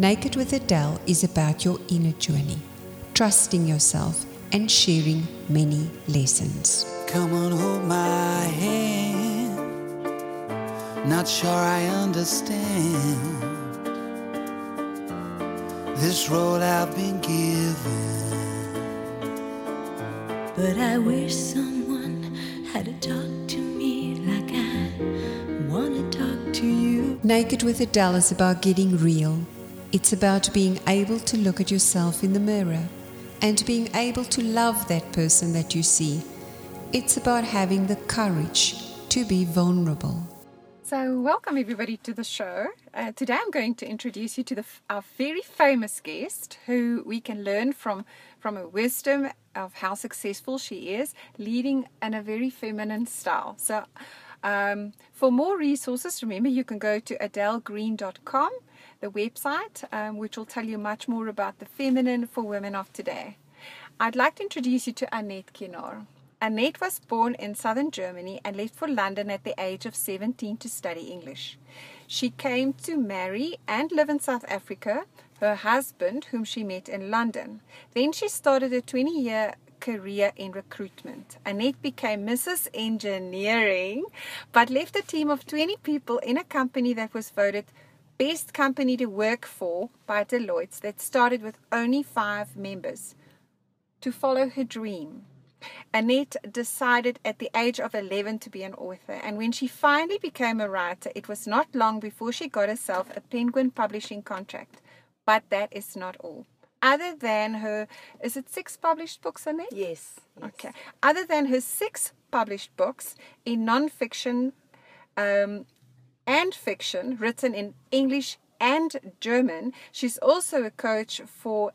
Naked with Adele is about your inner journey, trusting yourself and sharing many lessons. Come on, hold my hand. Not sure I understand this role I've been given. But I wish someone had to talk to me like I wanna talk to you. Naked with Adele is about getting real. It's about being able to look at yourself in the mirror and being able to love that person that you see. It's about having the courage to be vulnerable. So, welcome everybody to the show. Uh, today, I'm going to introduce you to the, our very famous guest, who we can learn from from her wisdom of how successful she is, leading in a very feminine style. So, um, for more resources, remember you can go to adelgreen.com the website, um, which will tell you much more about the feminine for women of today. I'd like to introduce you to Annette Kinnear. Annette was born in southern Germany and left for London at the age of 17 to study English. She came to marry and live in South Africa, her husband, whom she met in London. Then she started a 20 year career in recruitment. Annette became Mrs. Engineering, but left a team of 20 people in a company that was voted best company to work for by Deloitte that started with only five members to follow her dream. Annette decided at the age of 11 to be an author, and when she finally became a writer, it was not long before she got herself a Penguin publishing contract. But that is not all. Other than her, is it six published books, Annette? Yes. yes. Okay. Other than her six published books in non-fiction um, and fiction written in English and German. She's also a coach for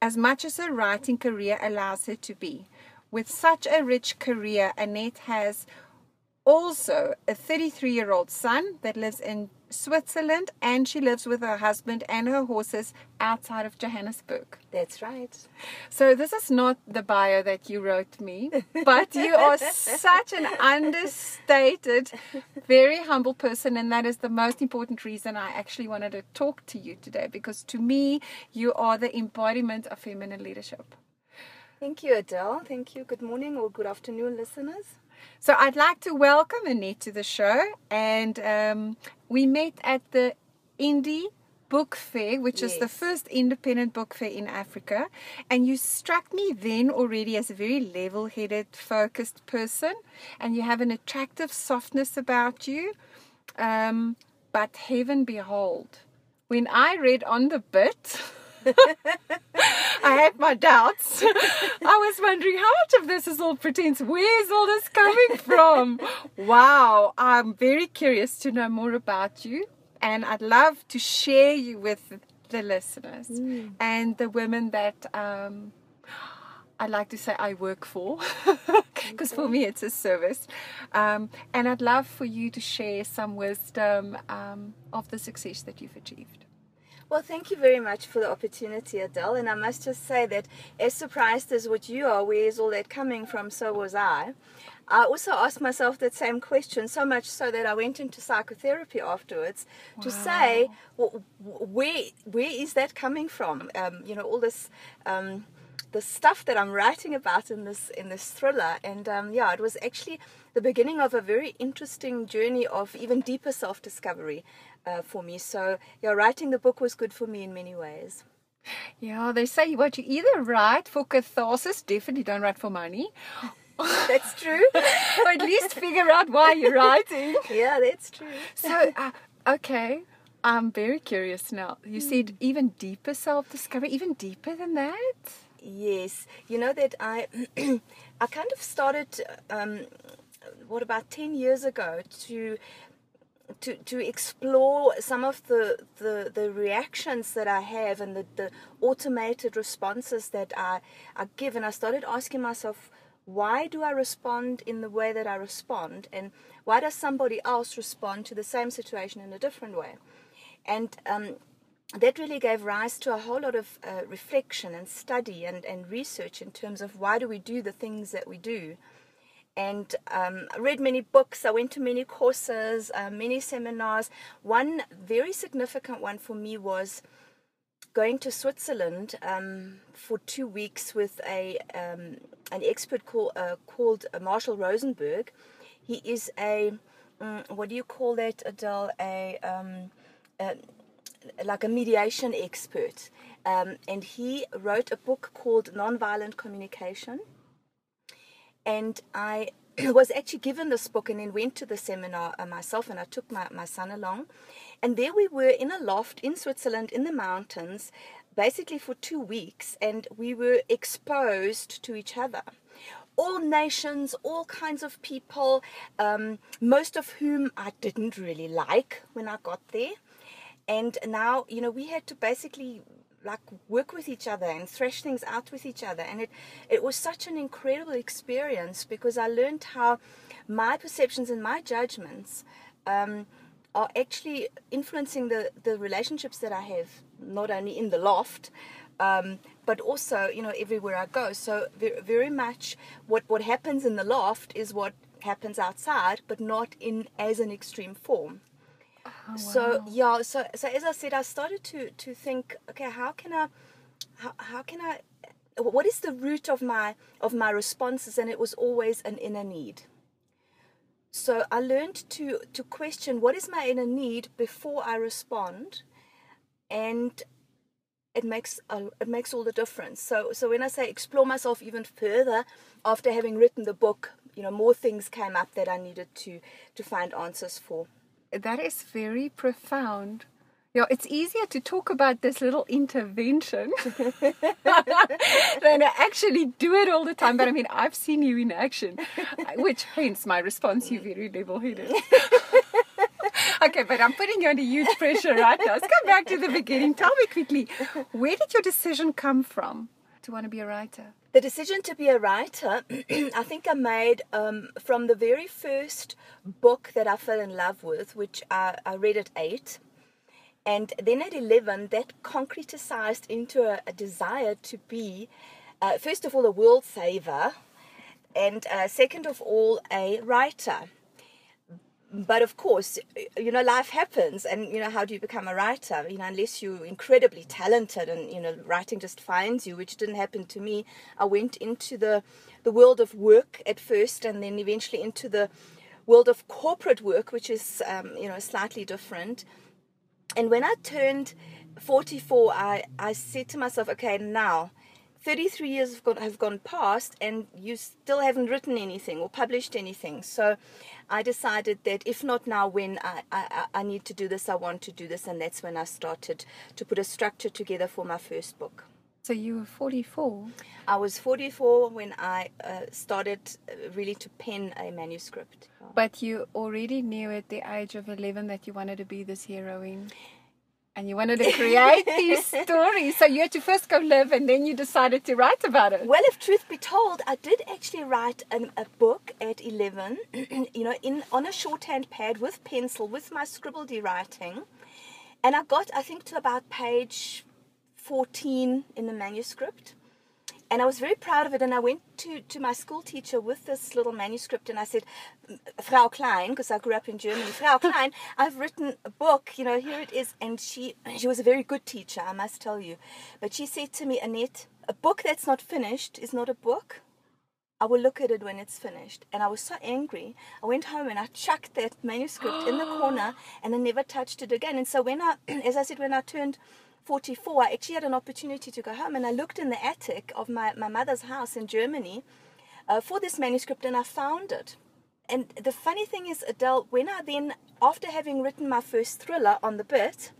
as much as her writing career allows her to be. With such a rich career, Annette has also a 33 year old son that lives in Switzerland and she lives with her husband and her horses outside of Johannesburg. That's right. So, this is not the bio that you wrote me, but you are such an understated, very humble person, and that is the most important reason I actually wanted to talk to you today because to me, you are the embodiment of feminine leadership. Thank you, Adele. Thank you. Good morning or good afternoon, listeners. So I'd like to welcome Annette to the show, and um, we met at the Indie Book Fair, which yes. is the first independent book fair in Africa, and you struck me then already as a very level-headed, focused person, and you have an attractive softness about you. Um, but heaven behold, when I read on the bit. I had my doubts. I was wondering how much of this is all pretense. Where's all this coming from? wow, I'm very curious to know more about you, and I'd love to share you with the listeners mm. and the women that um, I like to say I work for, because for me it's a service. Um, and I'd love for you to share some wisdom um, of the success that you've achieved. Well, thank you very much for the opportunity, Adele. And I must just say that as surprised as what you are, where is all that coming from? So was I. I also asked myself that same question, so much so that I went into psychotherapy afterwards wow. to say, well, where where is that coming from? Um, you know, all this. Um, the stuff that I'm writing about in this in this thriller, and um, yeah, it was actually the beginning of a very interesting journey of even deeper self discovery uh, for me. So, yeah, writing the book was good for me in many ways. Yeah, they say what you either write for catharsis, definitely don't write for money. that's true. or at least figure out why you're writing. Yeah, that's true. So, uh, okay, I'm very curious now. You mm. said even deeper self discovery, even deeper than that? Yes. You know that I, I kind of started, um, what, about 10 years ago to to to explore some of the, the, the reactions that I have and the, the automated responses that I, I give. And I started asking myself, why do I respond in the way that I respond? And why does somebody else respond to the same situation in a different way? And um, that really gave rise to a whole lot of uh, reflection and study and, and research in terms of why do we do the things that we do and um, read many books. I went to many courses, uh, many seminars. One very significant one for me was going to Switzerland um, for two weeks with a um, an expert call, uh, called Marshall Rosenberg. He is a um, what do you call that, Adele? A, um, a like a mediation expert, um, and he wrote a book called Nonviolent Communication. And I was actually given this book and then went to the seminar uh, myself, and I took my, my son along. And there we were in a loft in Switzerland in the mountains, basically for two weeks, and we were exposed to each other. All nations, all kinds of people, um, most of whom I didn't really like when I got there. And now, you know, we had to basically like work with each other and thresh things out with each other. And it it was such an incredible experience because I learned how my perceptions and my judgments um, are actually influencing the the relationships that I have not only in the loft um, but also you know everywhere I go. So very, very much what what happens in the loft is what happens outside but not in as an extreme form Oh, so yeah, so so as I said, I started to to think, okay, how can I, how, how can I, what is the root of my of my responses? And it was always an inner need. So I learned to to question what is my inner need before I respond, and it makes a, it makes all the difference. So so when I say explore myself even further, after having written the book, you know, more things came up that I needed to to find answers for that is very profound. Yeah, it's easier to talk about this little intervention than to actually do it all the time. But I mean, I've seen you in action, which hence my response, you very level headed. okay, but I'm putting you under huge pressure right now. Let's go back to the beginning. Tell me quickly, where did your decision come from to want to be a writer? The decision to be a writer, I think I made um, from the very first book that I fell in love with, which I, I read at eight. And then at 11, that concretized into a, a desire to be, uh, first of all, a world saver, and uh, second of all, a writer but of course, you know, life happens, and you know, how do you become a writer? You know, unless you're incredibly talented and you know, writing just finds you, which didn't happen to me. I went into the the world of work at first, and then eventually into the world of corporate work, which is um, you know slightly different. And when I turned 44, I I said to myself, okay, now 33 years have gone, have gone past and you still haven't written anything or published anything. So I decided that if not now, when I, I, I need to do this, I want to do this. And that's when I started to put a structure together for my first book. So you were 44? I was 44 when I uh, started uh, really to pen a manuscript. But you already knew at the age of 11 that you wanted to be this heroine? And you wanted to create these stories. So you had to first go live and then you decided to write about it. Well, if truth be told, I did actually write a book at 11, you know, in on a shorthand pad with pencil, with my scribbledy writing. And I got, I think, to about page 14 in the manuscript and I was very proud of it. And I went to, to my school teacher with this little manuscript and I said, Frau Klein, because I grew up in Germany, Frau Klein, I've written a book, you know, here it is. And she, she was a very good teacher, I must tell you. But she said to me, Annette, a book that's not finished is not a book. I will look at it when it's finished. And I was so angry. I went home and I chucked that manuscript in the corner and I never touched it again. And so when I, as I said, when I turned 44, I actually had an opportunity to go home and I looked in the attic of my, my mother's house in Germany uh, for this manuscript and I found it. And the funny thing is, Adele, when I then, after having written my first thriller on the bit,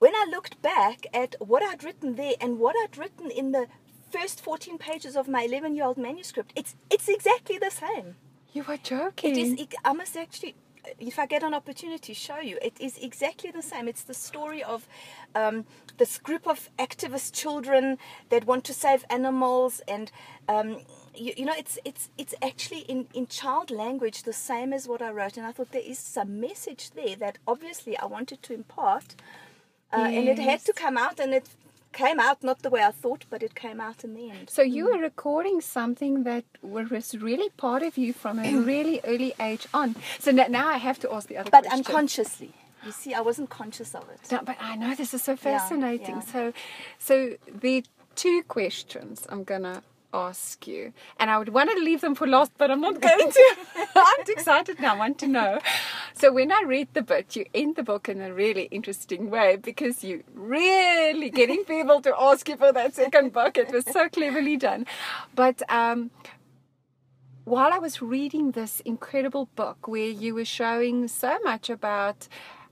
when I looked back at what I'd written there and what I'd written in the first 14 pages of my 11 year old manuscript, it's, it's exactly the same. You were joking. It is, I must actually, if I get an opportunity, show you. It is exactly the same. It's the story of um, this group of activist children that want to save animals, and um, you, you, know, it's it's it's actually in in child language the same as what I wrote. And I thought there is some message there that obviously I wanted to impart, uh, yes. and it had to come out, and it came out not the way I thought, but it came out in the end. So you mm. were recording something that was really part of you from a really early age on. So now I have to ask the other but question. But unconsciously. You see, I wasn't conscious of it. No, but I know this is so Yeah, fascinating. yeah. So, so the two questions I'm gonna ask you, and I would want to leave them for last, but I'm not going to. I'm too excited now. I want to know. So when I read the book, you end the book in a really interesting way because you really getting people to ask you for that second book. It was so cleverly done, but um, while I was reading this incredible book where you were showing so much about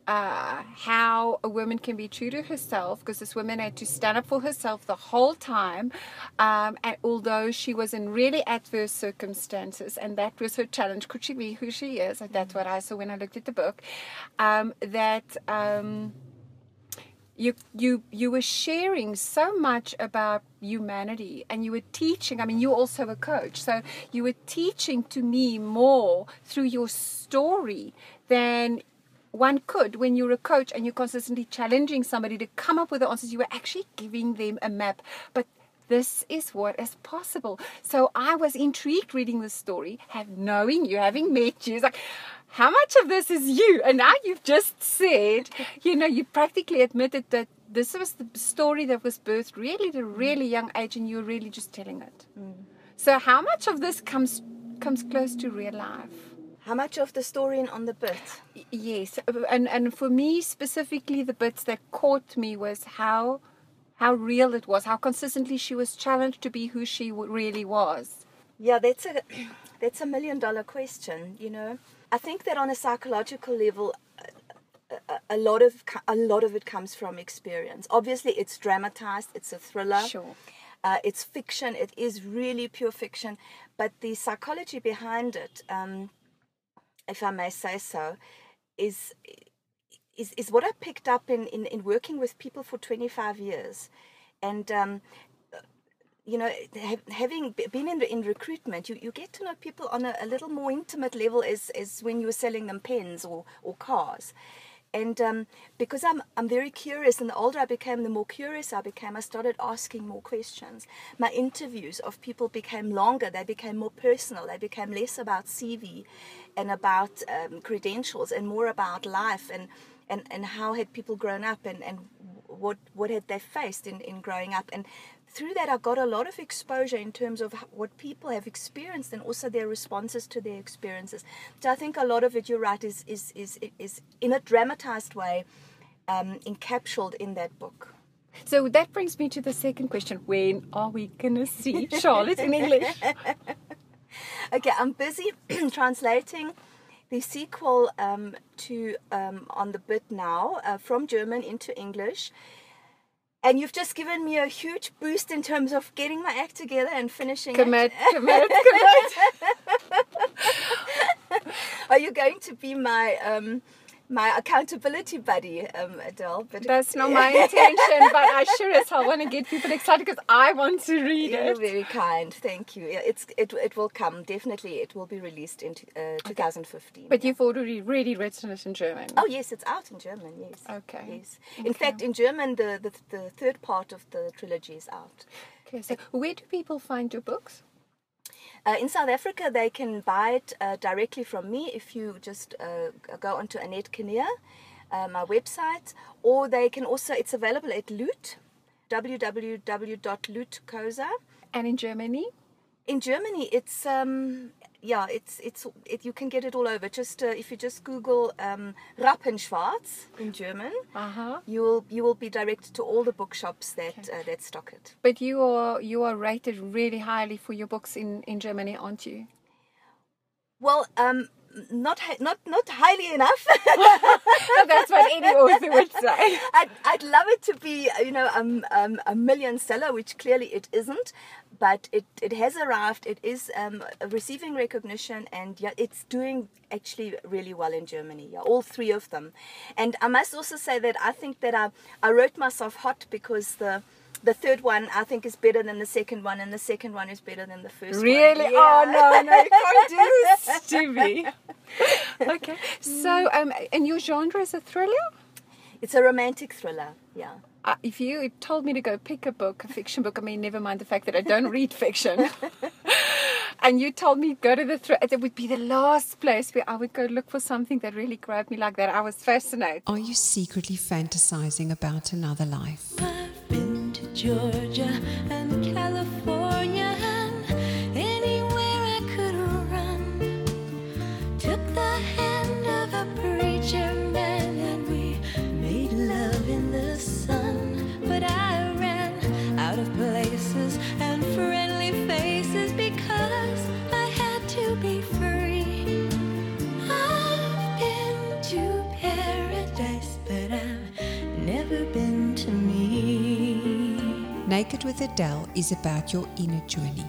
uh, how a woman can be true to herself, because this woman had to stand up for herself the whole time, um, and although she was in really adverse circumstances, and that was her challenge, could she be who she is? And that's what I saw when I looked at the book. Um, that. Um, you you you were sharing so much about humanity and you were teaching i mean you're also a coach so you were teaching to me more through your story than one could when you're a coach and you're consistently challenging somebody to come up with the answers you were actually giving them a map but this is what is possible. So I was intrigued reading this story, have knowing you, having met you. It's like, how much of this is you? And now you've just said, you know, you practically admitted that this was the story that was birthed really at a really young age, and you were really just telling it. Mm. So how much of this comes comes close to real life? How much of the story in on the bit? Yes, and and for me specifically, the bits that caught me was how how real it was, how consistently she was challenged to be who she really was. Yeah, that's a that's a million dollar question. You know, I think that on a psychological level, a, a, a lot of a lot of it comes from experience. Obviously, it's dramatized. It's a thriller. Sure. Uh, it's fiction. It is really pure fiction, but the psychology behind it, um, if I may say so, is is, is what I picked up in, in, in working with people for 25 years. And, um, you know, ha- having been in, in recruitment, you, you get to know people on a, a little more intimate level as, as when you were selling them pens or, or cars. And um, because I'm, I'm very curious, and the older I became, the more curious I became, I started asking more questions. My interviews of people became longer, they became more personal, they became less about CV and about um, credentials and more about life and, and, and how had people grown up and, and what, what had they faced in, in growing up. And through that, I got a lot of exposure in terms of what people have experienced and also their responses to their experiences. So I think a lot of it, you're right, is is is is in a dramatized way, um, encapsulated in that book. So that brings me to the second question: When are we gonna see Charlotte in English? Okay, I'm busy translating the sequel um, to um, on the bit now uh, from German into English. And you've just given me a huge boost in terms of getting my act together and finishing Commit, it. commit, commit. Are you going to be my um, my accountability buddy, um, Adele? But That's not my intention, but I sure as hell want to get people excited because I want to read You're it. very kind. Thank you. Yeah, it's it it will come definitely. It will be released in t- uh, 2015. But you've already really written it in German. Oh yes, it's out in German. Yes. Okay. Yes. In fact, in German, the, the the third part of the trilogy is out. Okay, so where do people find your books? Uh, in South Africa, they can buy it uh, directly from me if you just uh, go onto Annette Kinnear, uh, my website, or they can also. It's available at Loot, www.lootkoza. And in Germany? In Germany, it's um, yeah, it's it's it, you can get it all over. Just uh, if you just Google um, Rappenschwarz in German, Uh-huh. you will you will be directed to all the bookshops that uh, that stock it. But you are you are rated really highly for your books in, in Germany, aren't you? Well, um, not not not highly enough. That's what any author would say. I'd, I'd love it to be, you know, um, um, a million seller, which clearly it isn't, but it, it has arrived. It is um, receiving recognition, and yeah, it's doing actually really well in Germany. Yeah, all three of them. And I must also say that I think that I, I wrote myself hot because the the third one I think is better than the second one, and the second one is better than the first Really? one. Oh Yeah. no, no, you can't do this to me. Okay. So um and your genre is a thriller? It's a romantic thriller. Yeah. Uh, if you told me to go pick a book, a fiction book, I mean, never mind the fact that I don't read fiction. and you told me go to the thrift. It would be the last place where I would go look for something that really grabbed me like that. I was fascinated. Are you secretly fantasizing about another life? I've been to Georgia and California Naked with Adele is about your inner journey,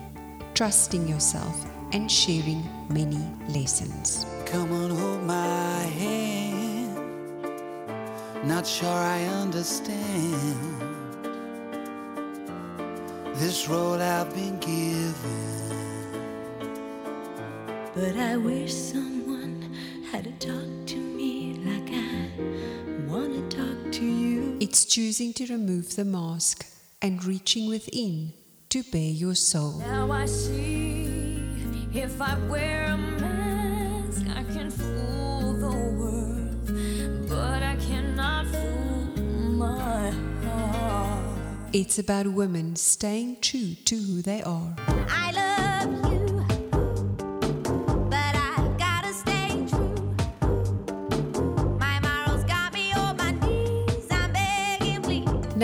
trusting yourself and sharing many lessons. Come on, hold my hand. Not sure I understand this road I've been given. But I wish someone had talked to me like I wanna talk to you. It's choosing to remove the mask and reaching within to bare your soul. Now I see if I wear a mask, I can fool the world, but I cannot fool my heart. It's about women staying true to who they are.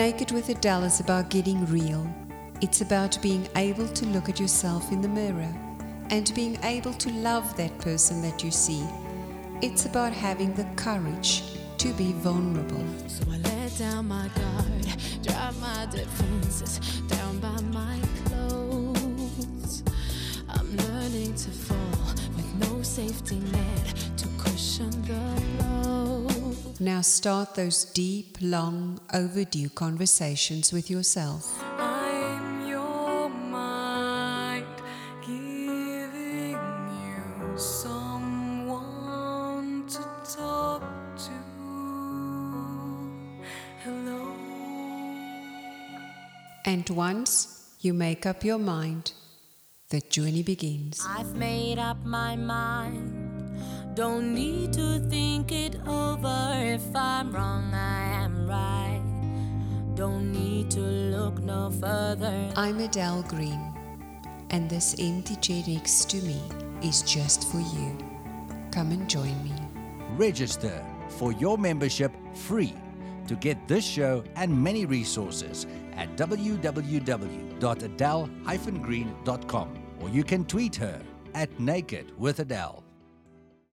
Naked with Adele is about getting real. It's about being able to look at yourself in the mirror and being able to love that person that you see. It's about having the courage to be vulnerable. So I let down my guard, drop my defenses down Now start those deep, long, overdue conversations with yourself. I'm your mind, giving you someone to talk to. Hello. And once you make up your mind, the journey begins. I've made up my mind. Don't need to think it over. If I'm wrong, I am right. Don't need to look no further. I'm Adele Green, and this empty chair next to me is just for you. Come and join me. Register for your membership free to get this show and many resources at www.adele-green.com or you can tweet her at naked with Adele.